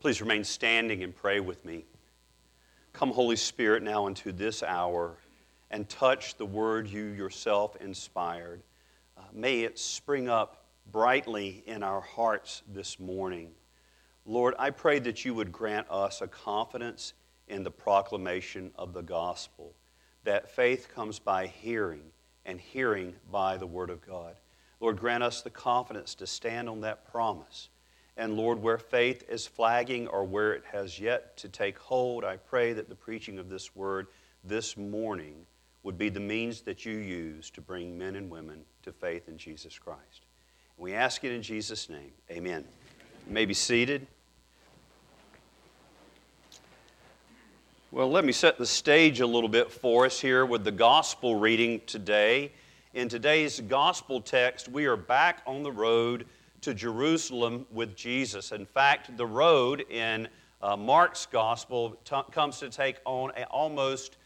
Please remain standing and pray with me. Come, Holy Spirit, now into this hour and touch the word you yourself inspired. Uh, may it spring up brightly in our hearts this morning. Lord, I pray that you would grant us a confidence in the proclamation of the gospel, that faith comes by hearing, and hearing by the word of God. Lord, grant us the confidence to stand on that promise. And Lord, where faith is flagging or where it has yet to take hold, I pray that the preaching of this word this morning would be the means that you use to bring men and women to faith in Jesus Christ. We ask it in Jesus' name. Amen. You may be seated. Well, let me set the stage a little bit for us here with the gospel reading today. In today's gospel text, we are back on the road to Jerusalem with Jesus. In fact, the road in uh, Mark's gospel t- comes to take on an almost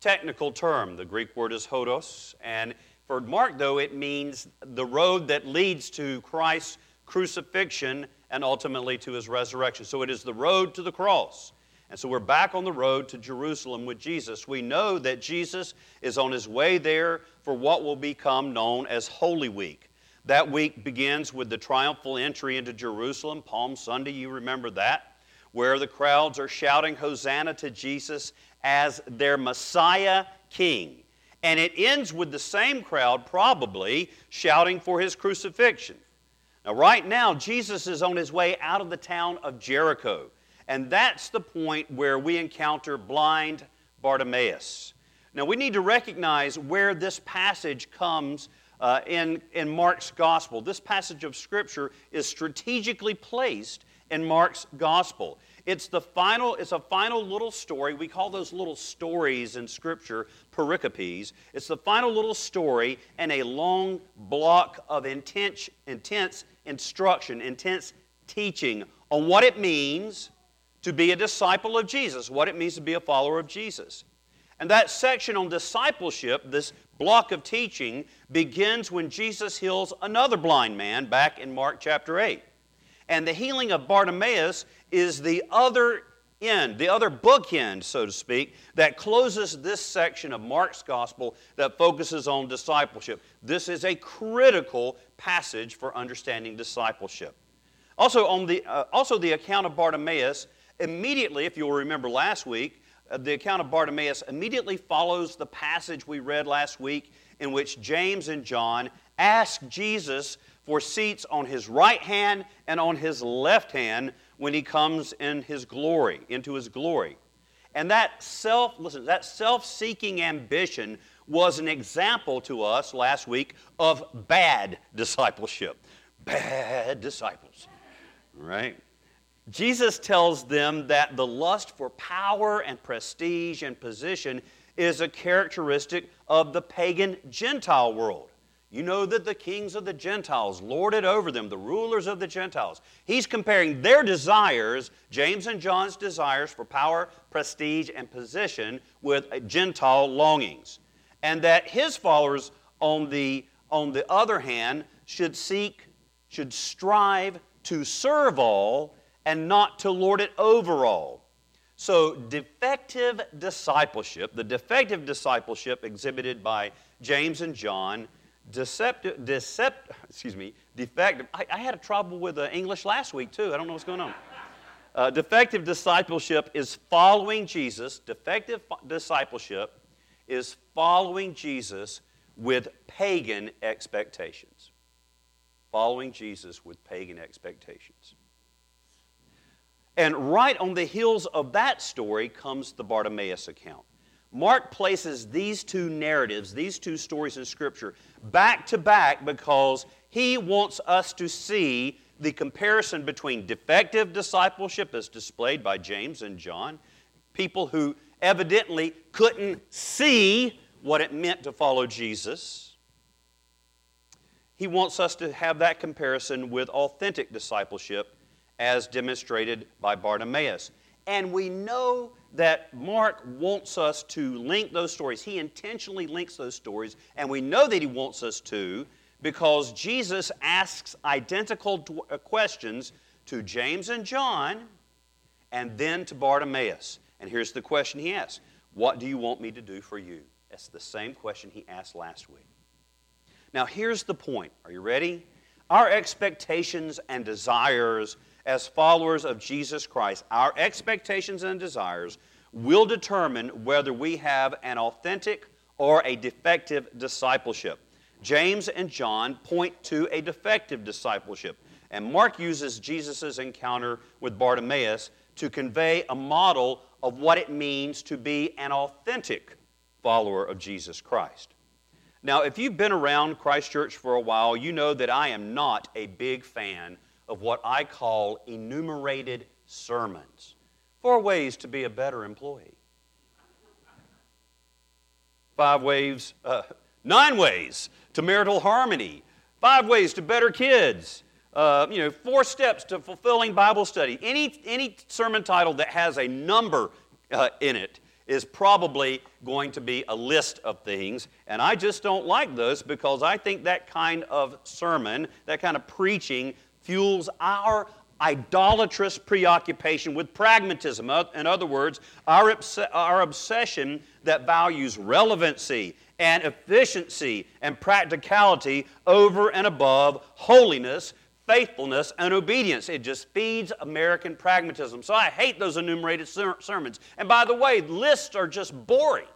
technical term. The Greek word is hodos, and for Mark, though, it means the road that leads to Christ's crucifixion and ultimately to his resurrection. So it is the road to the cross. And so we're back on the road to Jerusalem with Jesus. We know that Jesus is on his way there for what will become known as Holy Week. That week begins with the triumphal entry into Jerusalem, Palm Sunday, you remember that, where the crowds are shouting Hosanna to Jesus as their Messiah King. And it ends with the same crowd probably shouting for his crucifixion. Now, right now, Jesus is on his way out of the town of Jericho. And that's the point where we encounter blind Bartimaeus. Now, we need to recognize where this passage comes uh, in, in Mark's gospel. This passage of Scripture is strategically placed in Mark's gospel. It's the final, it's a final little story. We call those little stories in Scripture pericopes. It's the final little story and a long block of intense, intense instruction, intense teaching on what it means to be a disciple of Jesus, what it means to be a follower of Jesus. And that section on discipleship, this block of teaching, begins when Jesus heals another blind man back in Mark chapter 8. And the healing of Bartimaeus is the other end, the other bookend, so to speak, that closes this section of Mark's gospel that focuses on discipleship. This is a critical passage for understanding discipleship. Also, on the, uh, also the account of Bartimaeus Immediately, if you'll remember last week, Uh, the account of Bartimaeus immediately follows the passage we read last week in which James and John ask Jesus for seats on his right hand and on his left hand when he comes in his glory, into his glory. And that self, listen, that self-seeking ambition was an example to us last week of bad discipleship. Bad disciples. Right? Jesus tells them that the lust for power and prestige and position is a characteristic of the pagan Gentile world. You know that the kings of the Gentiles lorded over them, the rulers of the Gentiles. He's comparing their desires, James and John's desires for power, prestige, and position, with Gentile longings. And that his followers, on the, on the other hand, should seek, should strive to serve all and not to lord it over all. So, defective discipleship, the defective discipleship exhibited by James and John, deceptive, decept, excuse me, defective. I, I had a trouble with uh, English last week too. I don't know what's going on. Uh, defective discipleship is following Jesus. Defective discipleship is following Jesus with pagan expectations. Following Jesus with pagan expectations. And right on the heels of that story comes the Bartimaeus account. Mark places these two narratives, these two stories in Scripture, back to back because he wants us to see the comparison between defective discipleship as displayed by James and John, people who evidently couldn't see what it meant to follow Jesus. He wants us to have that comparison with authentic discipleship as demonstrated by Bartimaeus. And we know that Mark wants us to link those stories. He intentionally links those stories, and we know that he wants us to because Jesus asks identical uh, questions to James and John and then to Bartimaeus. And here's the question he asks What do you want me to do for you? That's the same question he asked last week. Now, here's the point. Are you ready? Our expectations and desires as followers of Jesus Christ, our expectations and desires will determine whether we have an authentic or a defective discipleship. James and John point to a defective discipleship. And Mark uses Jesus' encounter with Bartimaeus to convey a model of what it means to be an authentic follower of Jesus Christ. Now, if you've been around Christ Church for a while, you know that I am not a big fan of what I call enumerated sermons. Four ways to be a better employee. Five ways, uh, nine ways to marital harmony. Five ways to better kids. Uh, you know, four steps to fulfilling Bible study. Any, any sermon title that has a number uh, in it is probably going to be a list of things. And I just don't like those because I think that kind of sermon, that kind of preaching, fuels our idolatrous preoccupation with pragmatism. In other words, our, obs- our obsession that values relevancy and efficiency and practicality over and above holiness faithfulness and obedience. It just feeds American pragmatism. So I hate those enumerated ser- sermons. And by the way, lists are just boring.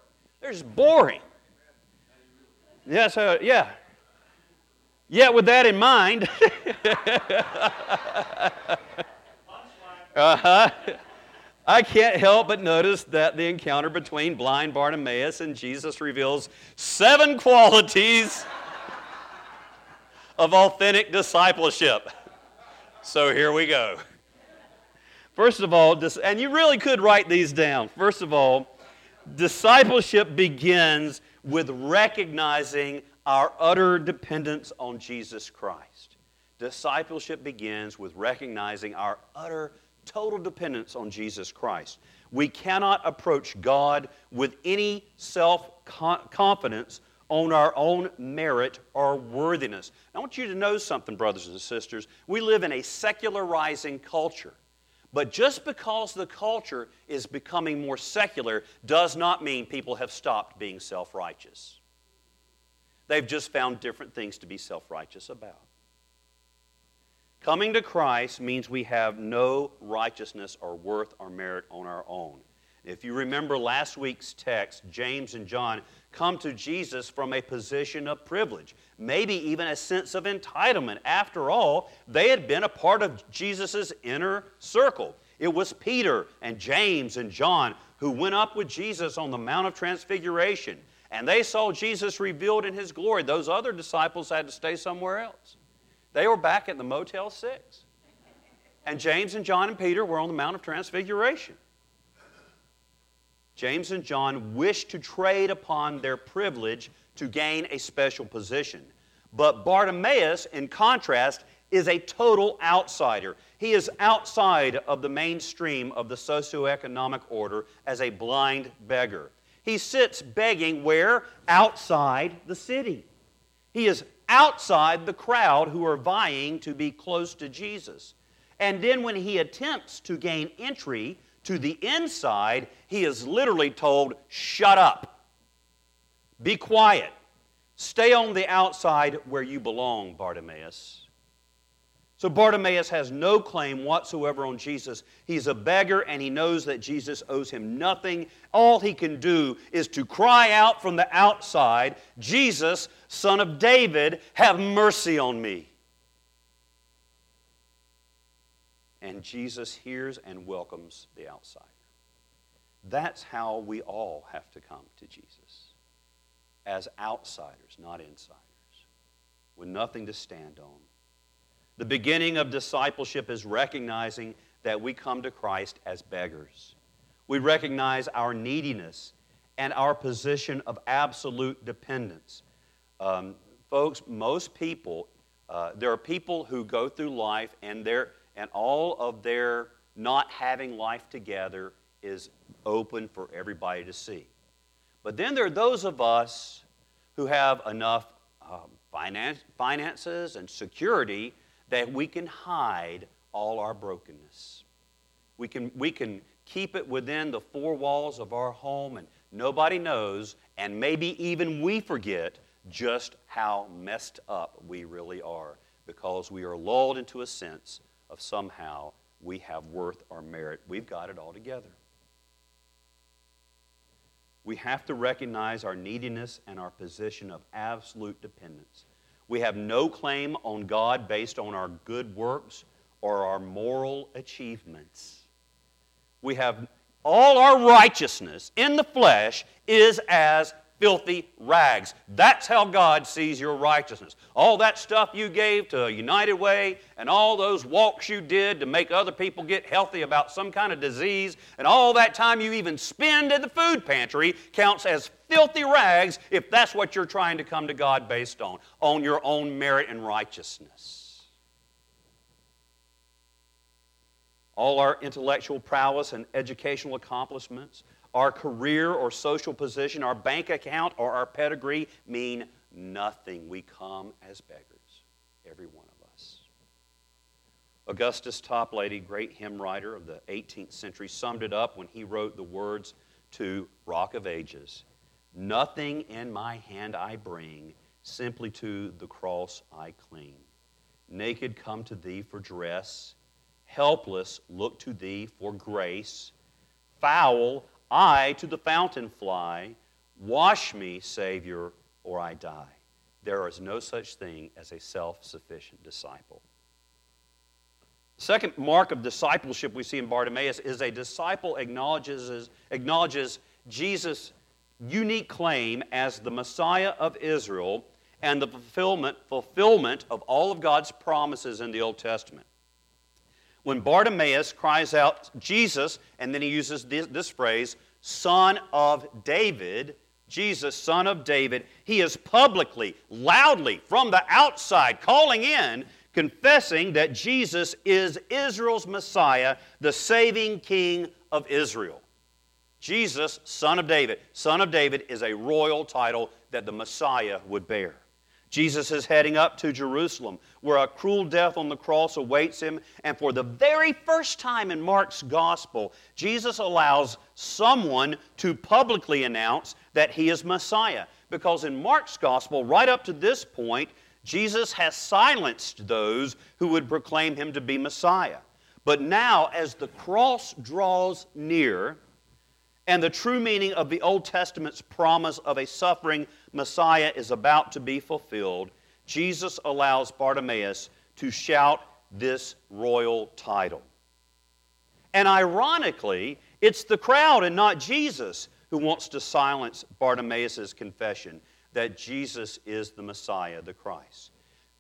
They're just boring. Yes, uh, yeah. Yeah, with that in mind. uh-huh. I can't help but notice that the encounter between blind Bartimaeus and Jesus reveals seven qualities of authentic discipleship. So here we go. First of all, and you really could write these down. First of all, discipleship begins with recognizing our utter dependence on Jesus Christ. Discipleship begins with recognizing our utter, total dependence on Jesus Christ. We cannot approach God with any self confidence on our own merit or worthiness. I want you to know something, brothers and sisters. We live in a secularizing culture. But just because the culture is becoming more secular does not mean people have stopped being self righteous. They've just found different things to be self righteous about. Coming to Christ means we have no righteousness or worth or merit on our own. If you remember last week's text, James and John come to Jesus from a position of privilege, maybe even a sense of entitlement. After all, they had been a part of Jesus' inner circle. It was Peter and James and John who went up with Jesus on the Mount of Transfiguration, and they saw Jesus revealed in his glory. Those other disciples had to stay somewhere else. They were back at the Motel 6. And James and John and Peter were on the Mount of Transfiguration. James and John wish to trade upon their privilege to gain a special position. But Bartimaeus, in contrast, is a total outsider. He is outside of the mainstream of the socioeconomic order as a blind beggar. He sits begging where? Outside the city. He is outside the crowd who are vying to be close to Jesus. And then when he attempts to gain entry to the inside, he is literally told, Shut up. Be quiet. Stay on the outside where you belong, Bartimaeus. So Bartimaeus has no claim whatsoever on Jesus. He's a beggar and he knows that Jesus owes him nothing. All he can do is to cry out from the outside, Jesus, son of David, have mercy on me. and Jesus hears and welcomes the outsider. That's how we all have to come to Jesus as outsiders, not insiders, with nothing to stand on. The beginning of discipleship is recognizing that we come to Christ as beggars. We recognize our neediness and our position of absolute dependence. Um, folks, most people, uh, there are people who go through life and they're and all of their not having life together is open for everybody to see. But then there are those of us who have enough um, finance, finances and security that we can hide all our brokenness. We can, we can keep it within the four walls of our home, and nobody knows, and maybe even we forget just how messed up we really are because we are lulled into a sense of somehow we have worth or merit. We've got it all together. We have to recognize our neediness and our position of absolute dependence. We have no claim on God based on our good works or our moral achievements. We have all our righteousness in the flesh is as filthy rags. That's how God sees your righteousness. All that stuff you gave to United Way and all those walks you did to make other people get healthy about some kind of disease and all that time you even spend at the food pantry counts as filthy rags if that's what you're trying to come to God based on, on your own merit and righteousness. All our intellectual prowess and educational accomplishments, our career or social position, our bank account or our pedigree mean nothing. We come as beggars, every one of us. Augustus Toplady, great hymn writer of the 18th century, summed it up when he wrote the words to Rock of Ages Nothing in my hand I bring, simply to the cross I cling. Naked come to thee for dress, helpless look to thee for grace. Foul I to the fountain fly. Wash me, Savior, or I die. There is no such thing as a self sufficient disciple. The second mark of discipleship we see in Bartimaeus is a disciple acknowledges, acknowledges Jesus' unique claim as the Messiah of Israel and the fulfillment, fulfillment of all of God's promises in the Old Testament when Bartimaeus cries out, Jesus, and then he uses this, this, phrase, Son of David, Jesus, Son of David, he is publicly, loudly, from the outside, calling in, confessing that Jesus is Israel's Messiah, the saving King of Israel. Jesus, Son of David. Son of David is a royal title that the Messiah would bear. Jesus is heading up to Jerusalem, where a cruel death on the cross awaits him. And for the very first time in Mark's gospel, Jesus allows someone to publicly announce that he is Messiah. Because in Mark's gospel, right up to this point, Jesus has silenced those who would proclaim him to be Messiah. But now, as the cross draws near, and the true meaning of the Old Testament's promise of a suffering Messiah is about to be fulfilled, Jesus allows Bartimaeus to shout this royal title. And ironically, it's the crowd and not Jesus who wants to silence Bartimaeus' confession that Jesus is the Messiah, the Christ.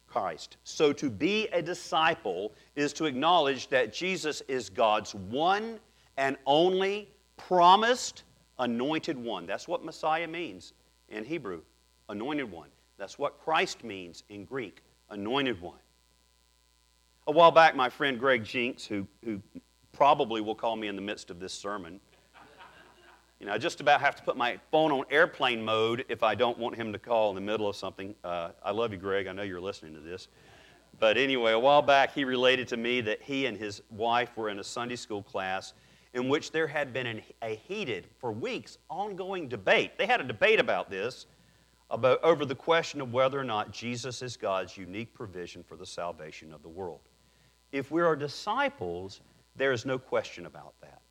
Christ. So to be a disciple is to acknowledge that Jesus is God's one and only promised anointed one. That's what Messiah means in Hebrew, anointed one. That's what Christ means in Greek, anointed one. A while back, my friend Greg Jinks, who, who probably will call me in the midst of this sermon, you know, I just about have to put my phone on airplane mode if I don't want him to call in the middle of something. Uh, I love you, Greg. I know you're listening to this. But anyway, a while back, he related to me that he and his wife were in a Sunday school class in which there had been an, a heated, for weeks, ongoing debate. They had a debate about this, about, over the question of whether or not Jesus is God's unique provision for the salvation of the world. If we are disciples, there is no question about that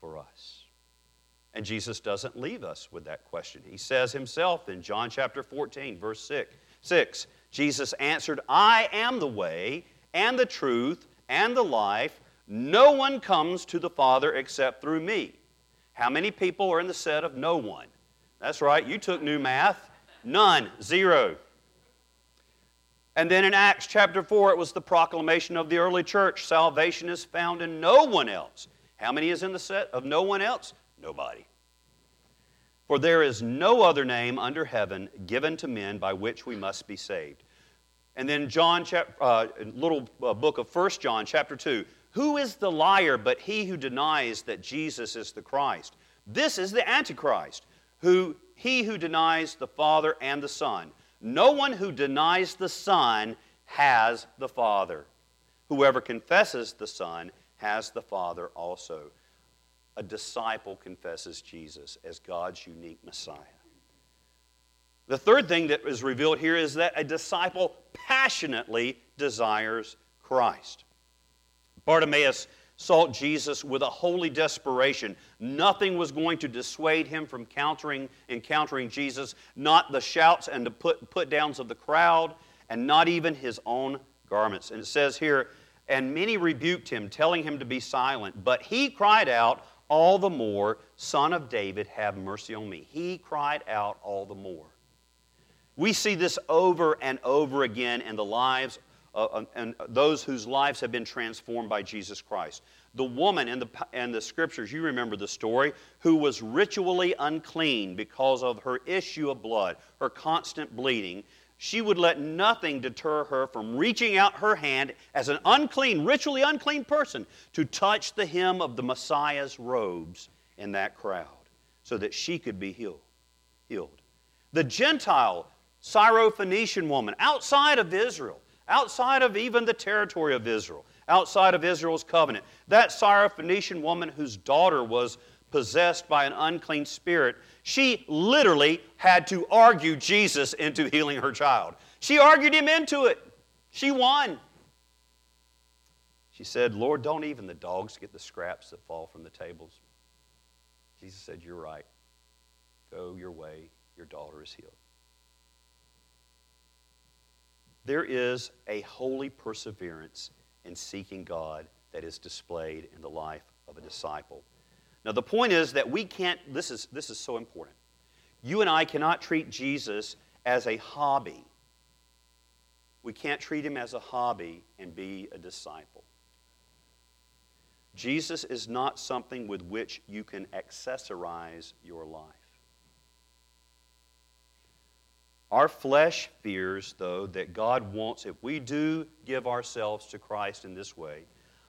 for us. And Jesus doesn't leave us with that question. He says himself in John chapter 14, verse 6, 6 Jesus answered, I am the way and the truth and the life. No one comes to the Father except through me. How many people are in the set of no one? That's right, you took new math. None, zero. And then in Acts chapter 4, it was the proclamation of the early church salvation is found in no one else. How many is in the set of no one else? Nobody. For there is no other name under heaven given to men by which we must be saved. And then John, uh, little uh, book of First John, chapter 2. Who is the liar but he who denies that Jesus is the Christ? This is the Antichrist, who he who denies the Father and the Son. No one who denies the Son has the Father. Whoever confesses the Son has the Father also. A disciple confesses Jesus as God's unique Messiah. The third thing that is revealed here is that a disciple passionately desires Christ. Bartimaeus sought Jesus with a holy desperation. Nothing was going to dissuade him from countering, encountering Jesus, not the shouts and the put, put downs of the crowd, and not even his own garments. And it says here, and many rebuked him, telling him to be silent. But he cried out all the more, Son of David, have mercy on me. He cried out all the more. We see this over and over again in the lives uh, and those whose lives have been transformed by Jesus Christ. The woman in the, in the scriptures, you remember the story, who was ritually unclean because of her issue of blood, her constant bleeding she would let nothing deter her from reaching out her hand as an unclean, ritually unclean person to touch the hem of the Messiah's robes in that crowd so that she could be healed. healed. The Gentile Syrophoenician woman outside of Israel, outside of even the territory of Israel, outside of Israel's covenant, that Syrophoenician woman whose daughter was possessed by an unclean spirit, she literally had to argue Jesus into healing her child. She argued him into it. She won. She said, Lord, don't even the dogs get the scraps that fall from the tables. Jesus said, You're right. Go your way. Your daughter is healed. There is a holy perseverance in seeking God that is displayed in the life of a disciple. Now, the point is that we can't, this is, this is so important. You and I cannot treat Jesus as a hobby. We can't treat him as a hobby and be a disciple. Jesus is not something with which you can accessorize your life. Our flesh fears, though, that God wants, if we do give ourselves to Christ in this way,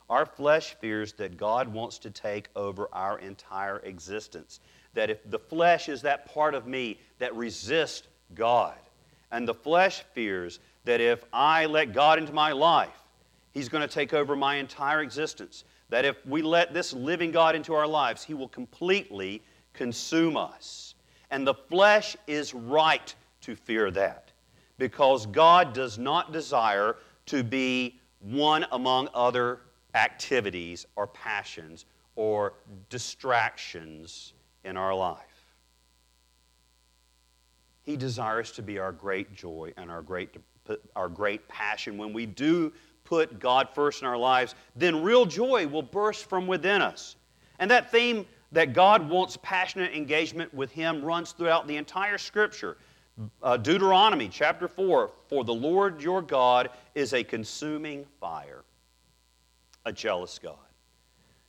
our flesh fears that God wants to take over our entire existence. That if the flesh is that part of me that resists God, and the flesh fears that if I let God into my life, He's going to take over my entire existence. That if we let this living God into our lives, He will completely consume us. And the flesh is right to fear that because God does not desire to be one among other activities or passions or distractions in our life. He desires to be our great joy and our great, our great passion. When we do put God first in our lives, then real joy will burst from within us. And that theme that God wants passionate engagement with Him runs throughout the entire Scripture. Uh, Deuteronomy chapter 4 For the Lord your God is a consuming fire a jealous God.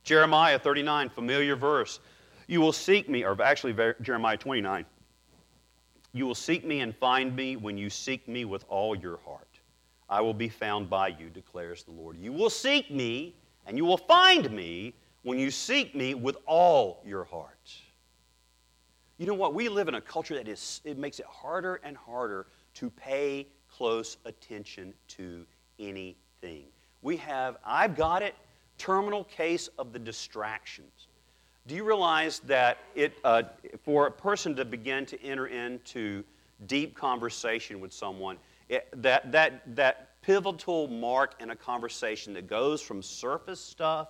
Jeremiah 39, familiar verse. You will seek me, or actually Jeremiah 29. You will seek me and find me when you seek me with all your heart. I will be found by you, declares the Lord. You will seek me and you will find me when you seek me with all your heart. You know what? We live in a culture that is, it makes it harder and harder to pay close attention to anything. We have, I've got it, terminal case of the distractions. Do you realize that it, uh, for a person to begin to enter into deep conversation with someone, it, that, that, that pivotal mark in a conversation that goes from surface stuff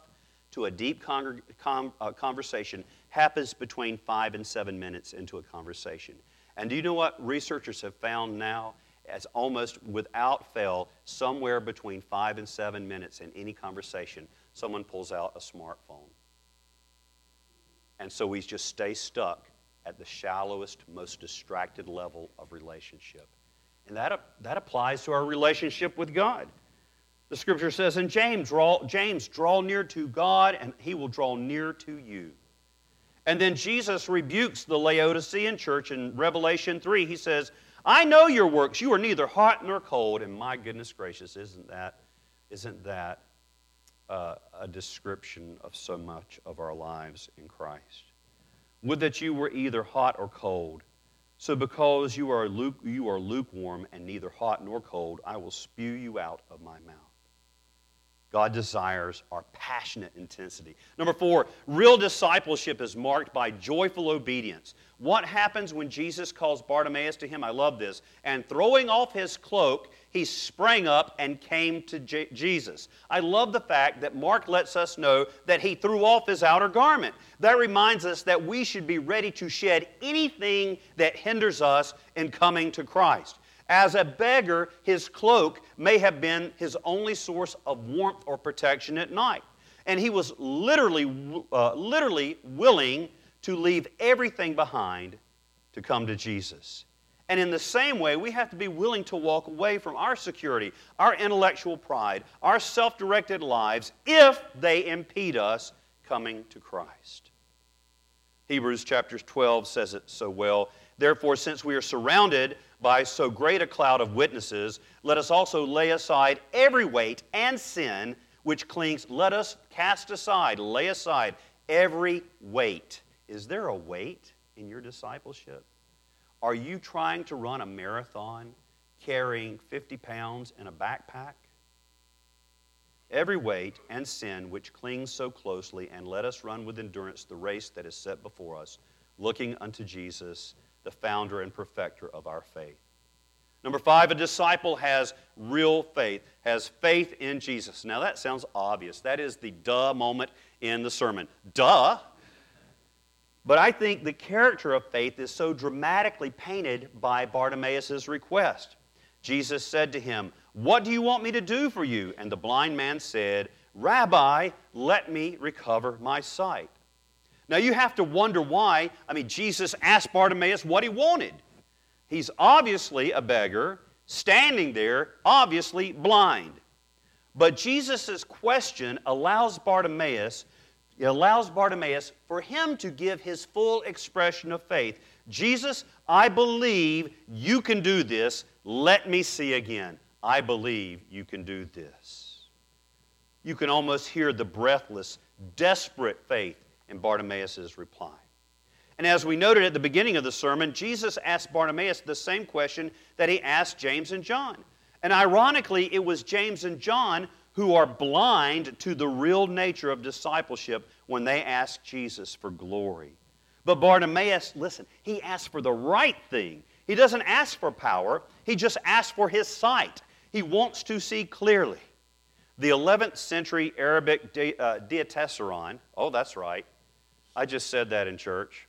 to a deep con- com- uh, conversation happens between five and seven minutes into a conversation. And do you know what researchers have found now? as almost without fail, somewhere between five and seven minutes in any conversation, someone pulls out a smartphone. And so we just stay stuck at the shallowest, most distracted level of relationship. And that, that applies to our relationship with God. The scripture says in James draw, James, draw near to God, and he will draw near to you. And then Jesus rebukes the Laodicean church in Revelation 3. He says, I know your works. You are neither hot nor cold. And my goodness gracious, isn't that, isn't that uh, a description of so much of our lives in Christ? Would that you were either hot or cold. So because you are, luke, you are lukewarm and neither hot nor cold, I will spew you out of my mouth. God desires our passionate intensity. Number four, real discipleship is marked by joyful obedience. What happens when Jesus calls Bartimaeus to him? I love this. And throwing off his cloak, he sprang up and came to J- Jesus. I love the fact that Mark lets us know that he threw off his outer garment. That reminds us that we should be ready to shed anything that hinders us in coming to Christ. As a beggar, his cloak may have been his only source of warmth or protection at night. And he was literally, uh, literally willing to leave everything behind to come to Jesus. And in the same way, we have to be willing to walk away from our security, our intellectual pride, our self directed lives if they impede us coming to Christ. Hebrews chapter 12 says it so well. Therefore, since we are surrounded by so great a cloud of witnesses, let us also lay aside every weight and sin which clings. Let us cast aside, lay aside every weight. Is there a weight in your discipleship? Are you trying to run a marathon carrying 50 pounds in a backpack? Every weight and sin which clings so closely, and let us run with endurance the race that is set before us, looking unto Jesus the founder and perfecter of our faith. Number five, a disciple has real faith, has faith in Jesus. Now that sounds obvious. That is the duh moment in the sermon. Duh. But I think the character of faith is so dramatically painted by Bartimaeus' request. Jesus said to him, What do you want me to do for you? And the blind man said, Rabbi, let me recover my sight. Now you have to wonder why. I mean, Jesus asked Bartimaeus what he wanted. He's obviously a beggar, standing there, obviously blind. But Jesus' question allows Bartimaeus, it allows Bartimaeus for him to give his full expression of faith. Jesus, I believe you can do this. Let me see again. I believe you can do this. You can almost hear the breathless, desperate faith in Bartimaeus' reply. And as we noted at the beginning of the sermon, Jesus asked Bartimaeus the same question that he asked James and John. And ironically, it was James and John who are blind to the real nature of discipleship when they ask Jesus for glory. But Bartimaeus, listen, he asked for the right thing. He doesn't ask for power, he just asks for his sight. He wants to see clearly. The 11th century Arabic uh, diatessaron, oh, that's right, I just said that in church.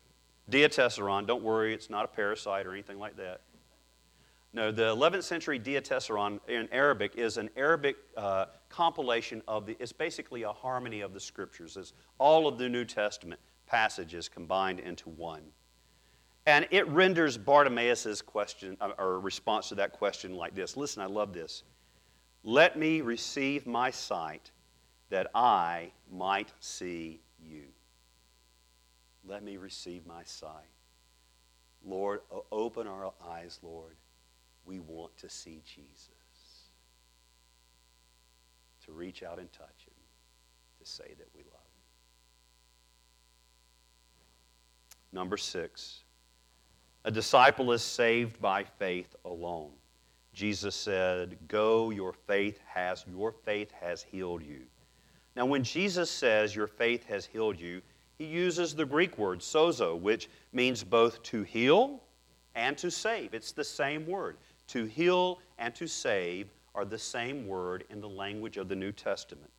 Diatessaron, don't worry, it's not a parasite or anything like that. No, the 11th century Diatessaron in Arabic is an Arabic uh, compilation of the, it's basically a harmony of the scriptures. It's all of the New Testament passages combined into one. And it renders Bartimaeus' question, uh, or response to that question like this. Listen, I love this. Let me receive my sight that I might see you. Let me receive my sight. Lord, open our eyes, Lord. We want to see Jesus. To reach out and touch him. To say that we love him. Number six, a disciple is saved by faith alone. Jesus said, Go, your faith has, your faith has healed you. Now, when Jesus says your faith has healed you, he uses the Greek word sozo, which means both to heal and to save. It's the same word. To heal and to save are the same word in the language of the New Testament.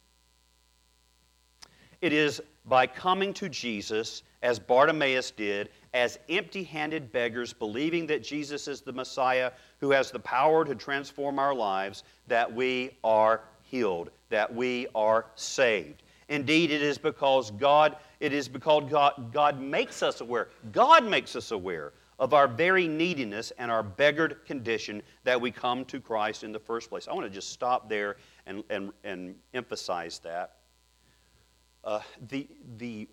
It is by coming to Jesus, as Bartimaeus did, as empty handed beggars, believing that Jesus is the Messiah who has the power to transform our lives, that we are healed, that we are saved. Indeed, it is because God, it is because God, God makes us aware. God makes us aware of our very neediness and our beggared condition that we come to Christ in the first place. I want to just stop there and, and, and emphasize that. Uh, the, the,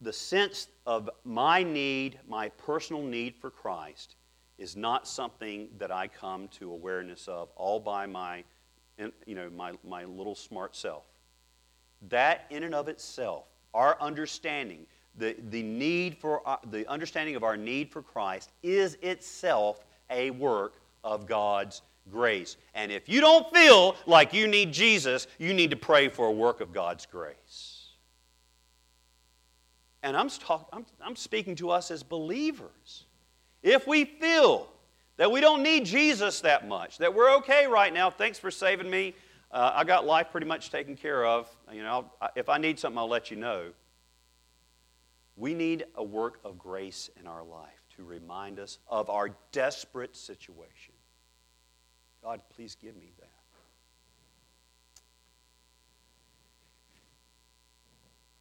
the sense of my need, my personal need for Christ, is not something that I come to awareness of all by my, you know, my, my little smart self. That, in and of itself, our understanding, the, the need for uh, the understanding of our need for Christ is itself a work of God's grace. And if you don't feel like you need Jesus, you need to pray for a work of God's grace. And I'm, talk, I'm, I'm speaking to us as believers. If we feel that we don't need Jesus that much, that we're okay right now, thanks for saving me, uh, I got life pretty much taken care of. You know, if I need something, I'll let you know. We need a work of grace in our life to remind us of our desperate situation. God, please give me that.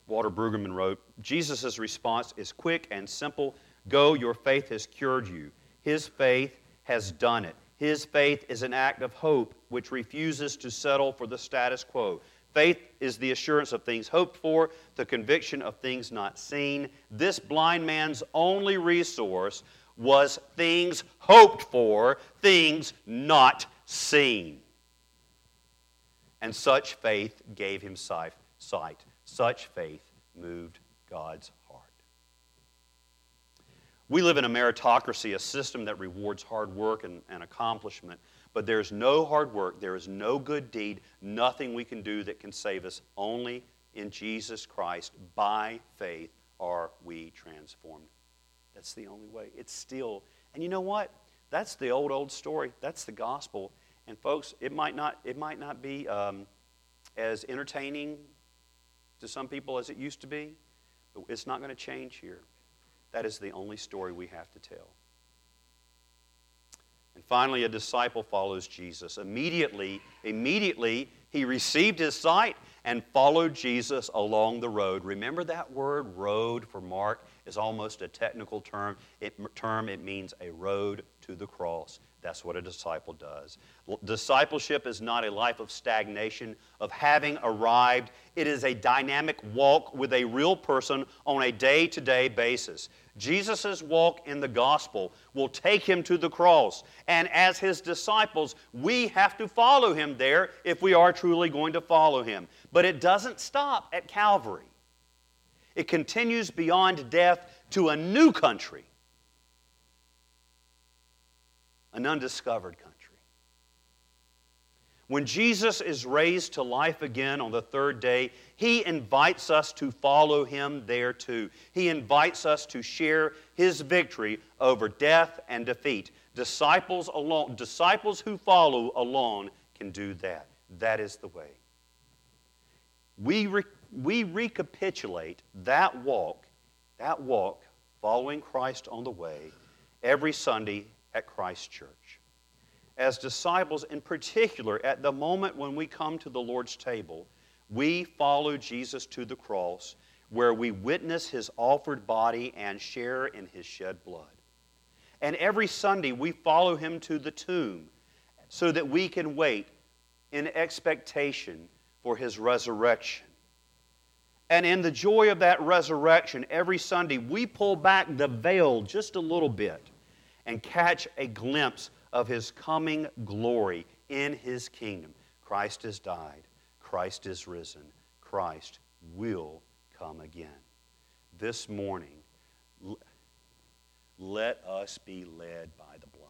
Walter Brueggemann wrote Jesus' response is quick and simple Go, your faith has cured you. His faith has done it. His faith is an act of hope which refuses to settle for the status quo. Faith is the assurance of things hoped for, the conviction of things not seen. This blind man's only resource was things hoped for, things not seen. And such faith gave him sight. Such faith moved God's. We live in a meritocracy, a system that rewards hard work and, and accomplishment. But there's no hard work, there is no good deed, nothing we can do that can save us. Only in Jesus Christ, by faith, are we transformed. That's the only way. It's still, and you know what? That's the old, old story. That's the gospel. And folks, it might not, it might not be um, as entertaining to some people as it used to be, but it's not going to change here. That is the only story we have to tell. And finally, a disciple follows Jesus. Immediately, immediately, he received his sight and followed Jesus along the road. Remember that word, road, for Mark is almost a technical term. It, term. it means a road to the cross. That's what a disciple does. Discipleship is not a life of stagnation, of having arrived. It is a dynamic walk with a real person on a day to day basis. Jesus' walk in the gospel will take him to the cross. And as his disciples, we have to follow him there if we are truly going to follow him. But it doesn't stop at Calvary, it continues beyond death to a new country an undiscovered country. When Jesus is raised to life again on the third day, he invites us to follow him there too. He invites us to share his victory over death and defeat. Disciples alone, disciples who follow alone can do that. That is the way. We, re, we recapitulate that walk, that walk following Christ on the way every Sunday at Christ Church. As disciples, in particular, at the moment when we come to the Lord's table, we follow Jesus to the cross where we witness his offered body and share in his shed blood. And every Sunday, we follow him to the tomb so that we can wait in expectation for his resurrection. And in the joy of that resurrection, every Sunday, we pull back the veil just a little bit and catch a glimpse of his coming glory in his kingdom. Christ has died, Christ is risen, Christ will come again. This morning, let us be led by the blind.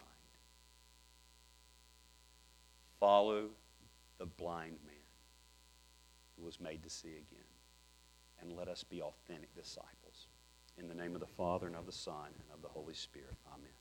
Follow the blind man who was made to see again. And let us be authentic disciples. In the name of the Father, and of the Son, and of the Holy Spirit. Amen.